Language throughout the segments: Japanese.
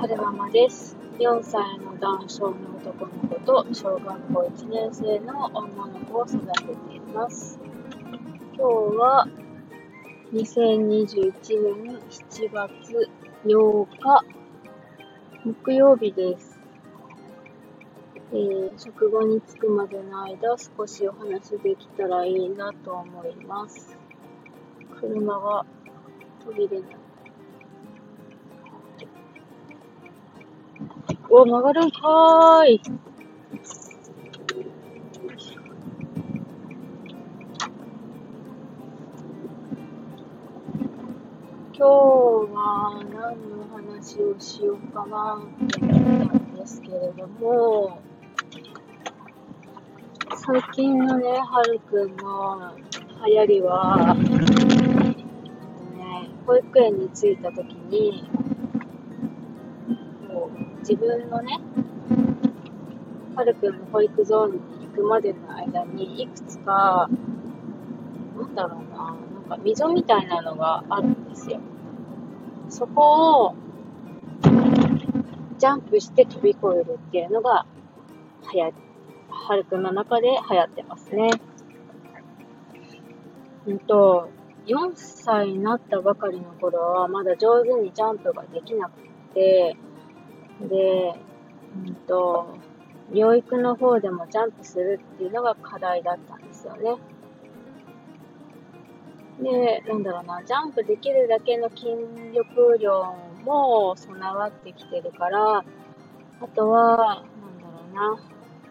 春ママです。4歳の男性の男の子と小学校1年生の女の子を育てています。今日は2021年7月8日木曜日です。えー、職場に着くまでの間少しお話できたらいいなと思います。車が途切れない。お、曲がるんかーい。今日は何の話をしようかなって思ったんですけれども、最近のね、はるくんの流行りは、ね、保育園に着いた時に、自分のね、はるくんの保育ゾーンに行くまでの間に、いくつか、なんだろうな、なんか溝みたいなのがあるんですよ。そこを、ジャンプして飛び越えるっていうのが、流行り、はるくんの中で流行ってますね。うんと、4歳になったばかりの頃は、まだ上手にジャンプができなくて、で、うんと、療育の方でもジャンプするっていうのが課題だったんですよね。で、なんだろうな、ジャンプできるだけの筋力量も備わってきてるから、あとは、なんだろうな、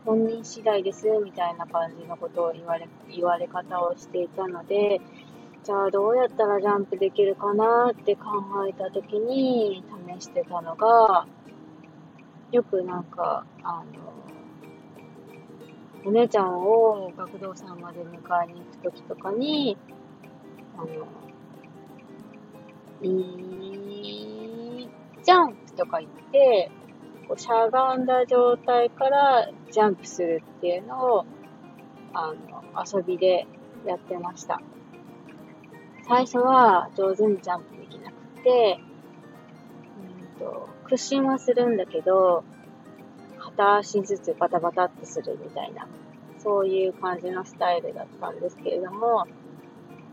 本人次第ですみたいな感じのことを言われ、言われ方をしていたので、じゃあどうやったらジャンプできるかなって考えた時に試してたのが、よくなんか、あの、お姉ちゃんを学童さんまで迎えに行くときとかに、あの、いいジャンプとか言って、こうしゃがんだ状態からジャンプするっていうのを、あの、遊びでやってました。最初は上手にジャンプできなくて、屈伸はするんだけど、片足ずつバタバタってするみたいな、そういう感じのスタイルだったんですけれども、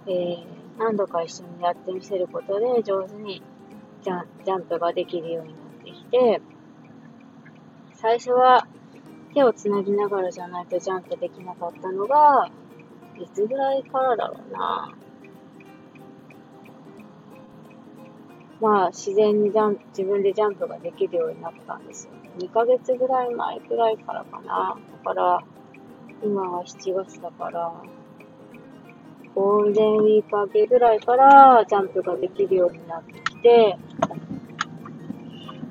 えー、何度か一緒にやってみせることで上手にジャジャンプができるようになってきて、最初は手をつなぎながらじゃないとジャンプできなかったのが、いつぐらいからだろうな。まあ、自然にジャンプ、自分でジャンプができるようになったんですよ。2ヶ月ぐらい前くらいからかな。だから、今は7月だから、ゴールデンウィーク明けぐらいからジャンプができるようになってきて、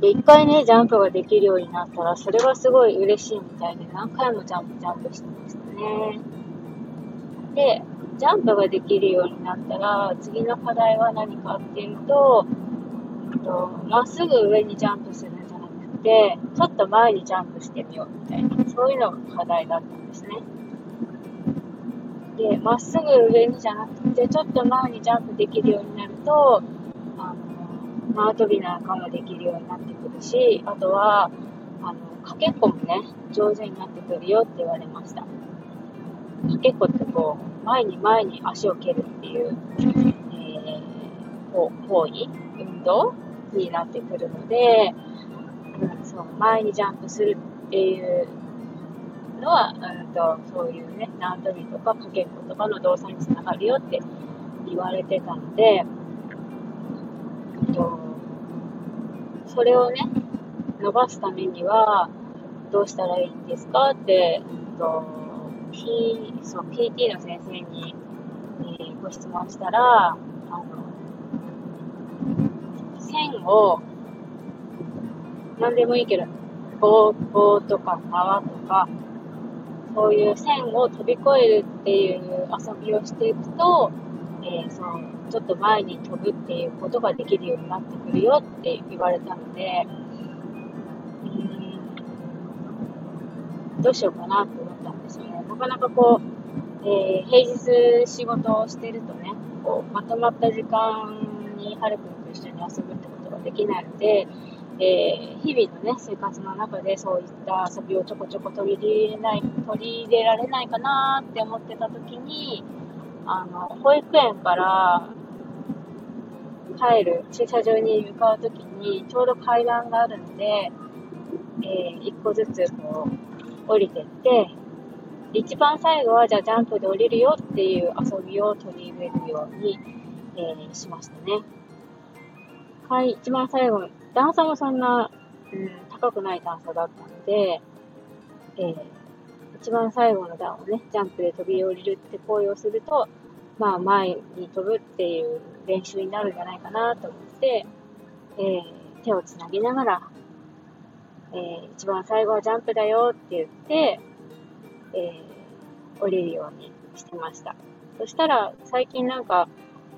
で、一回ね、ジャンプができるようになったら、それがすごい嬉しいみたいで、何回もジャンプ、ジャンプしてましたね。で、ジャンプができるようになったら、次の課題は何かっていうと、と、まっすぐ上にジャンプするんじゃなくて、ちょっと前にジャンプしてみようみたいな、そういうのが課題だったんですね。で、まっすぐ上にじゃなくて、ちょっと前にジャンプできるようになると、あの、縄跳びなんかもできるようになってくるし、あとは、あの、かけっこもね、上手になってくるよって言われました。かけっこってこう、前に前に足を蹴るっていう、えー、行為、運動？になってくるので、うん、そう前にジャンプするっていうのは、うんと、そういうね、縄跳びとかかけっことかの動作につながるよって言われてたので、うんと、それをね、伸ばすためには、どうしたらいいんですかって、うんと、P、そう、PT の先生に、えー、ご質問したら、線を、何でもいいけど、棒、棒とか縄とか、そういう線を飛び越えるっていう遊びをしていくと、えー、そのちょっと前に飛ぶっていうことができるようになってくるよって言われたので、うん、どうしようかなと思ったんですよね。なかなかこう、えー、平日仕事をしてるとね、こうまとまった時間にはるくんことができないので、えー、日々のね、生活の中でそういった遊びをちょこちょこ取り入れない、取り入れられないかなって思ってた時に、あの、保育園から帰る駐車場に向かう時に、ちょうど階段があるので、えー、一個ずつこう、降りてって、一番最後はじゃあジャンプで降りるよっていう遊びを取り入れるように、えー、しましたね。はい、一番最後、段差もそんな、うん、高くない段差だったので、えー、一番最後の段をね、ジャンプで飛び降りるって行為をすると、まあ前に飛ぶっていう練習になるんじゃないかなと思って、えー、手をつなぎながら、えー、一番最後はジャンプだよって言って、えー、降りるようにしてました。そしたら、最近なんか、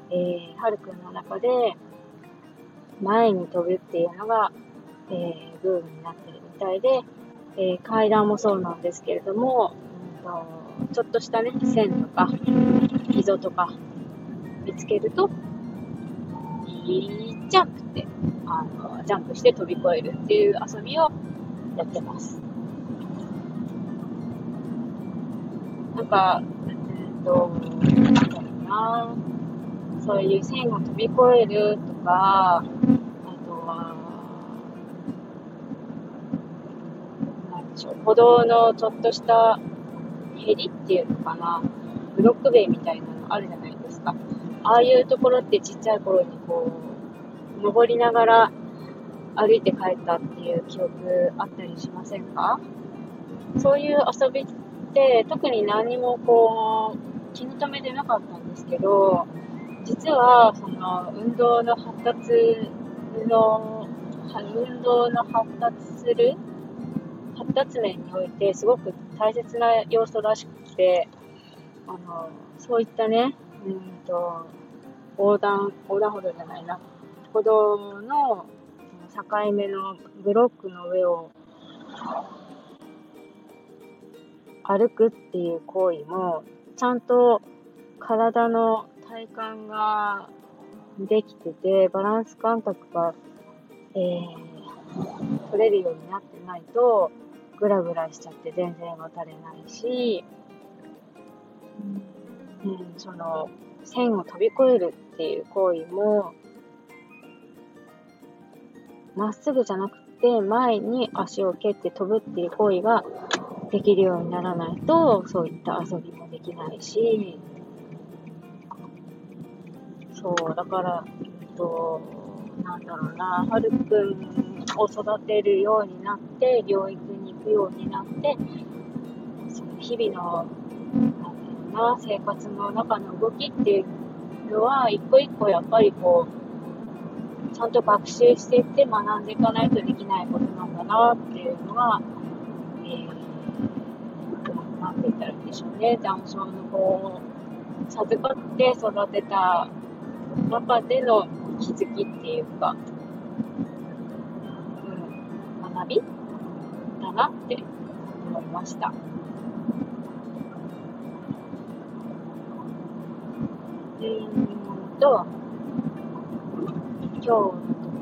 えー、はるくんの中で、前に飛ぶっていうのが、えー、ブームになってるみたいで、えー、階段もそうなんですけれども、うんと、ちょっとしたね、線とか、溝とか見つけると、いいジャンプって、あの、ジャンプして飛び越えるっていう遊びをやってます。なんか、えっと、なんだろうなそういう線を飛び越えるとか、あとは、なんでしょう、歩道のちょっとしたヘリっていうのかな、ブロック塀みたいなのあるじゃないですか。ああいうところってちっちゃい頃にこう、登りながら歩いて帰ったっていう記憶あったりしませんか？そういう遊びって特に何もこう気に留めてなかったんですけど実はその運動の発達の運動の発達する発達面においてすごく大切な要素らしくてあのそういったねうんと横断横断歩道じゃないな歩道の境目のブロックの上を歩くっていう行為も、ちゃんと体の体幹ができてて、バランス感覚が、えー、取れるようになってないと、ぐらぐらしちゃって全然渡れないし、うん、その、線を飛び越えるっていう行為も、まっすぐじゃなくて前に足を蹴って飛ぶっていう行為ができるようにならないと、そういった遊びもできないし、そう、だから、えっと、なんだろうな、はるくんを育てるようになって、療育に行くようになって、その日々の、なんだろうな、生活の中の動きっていうのは、一個一個やっぱりこう、ちゃんと学習していって学んでいかないとできないことなんだなっていうのは、えーなんて言ったらいいでしょうね、ダウン症の子を授かって育てた中での気づきっていうか、うん、学び？だなって思いました。えーと、今日のと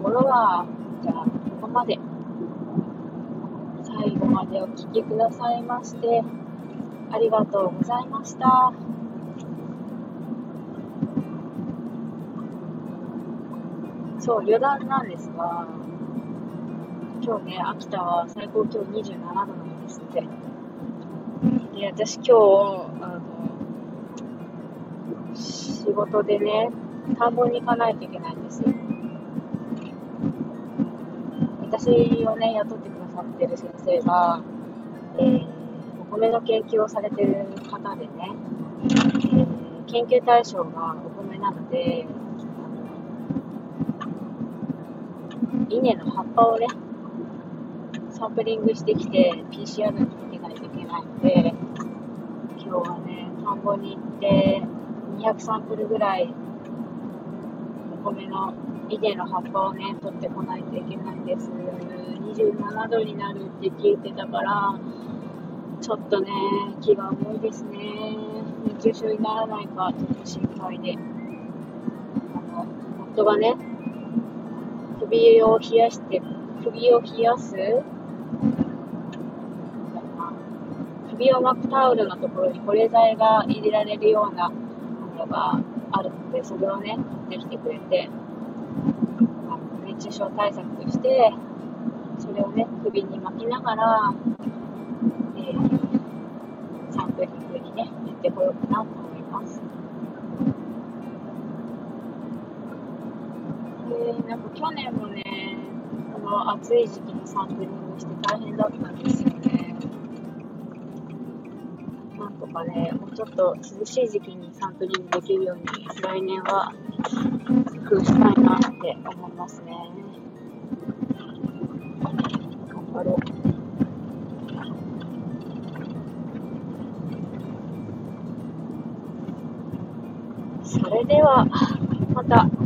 ころは、じゃあ、ここまで。最後までお聴きくださいまして、ありがとうございました。そう、余談なんですが、今日ね、秋田は最高気温27度なんですって。で、私今日、あの、仕事でね、田んぼに行かないといけないんですよ。私をね、雇ってくださってる先生が、えー米の研究をされてる方でね、えー、研究対象がお米なので、稲の葉っぱをね、サンプリングしてきて PCR に入れないといけないので、今日はね、田んぼに行って200サンプルぐらいお米の稲の葉っぱをね、取ってこないといけないんです。27度になるって聞いてたから、ちょっとね、気が重いですね。熱中症にならないか、ちょっと心配で。あの、夫がね、首を冷やして首を冷やす？首を巻くタオルのところに保冷剤が入れられるようなものがあるので、それをね、持ってきてくれて、熱中症対策として、それをね、首に巻きながら、えー、サンプリングにね、行ってこようかなと思います。なんか去年もね、この暑い時期にサンプリングして大変だったんですよね。なんとかね、もうちょっと涼しい時期にサンプリングできるように来年は工夫したいなって思いますね。頑張ろう。それでは、また。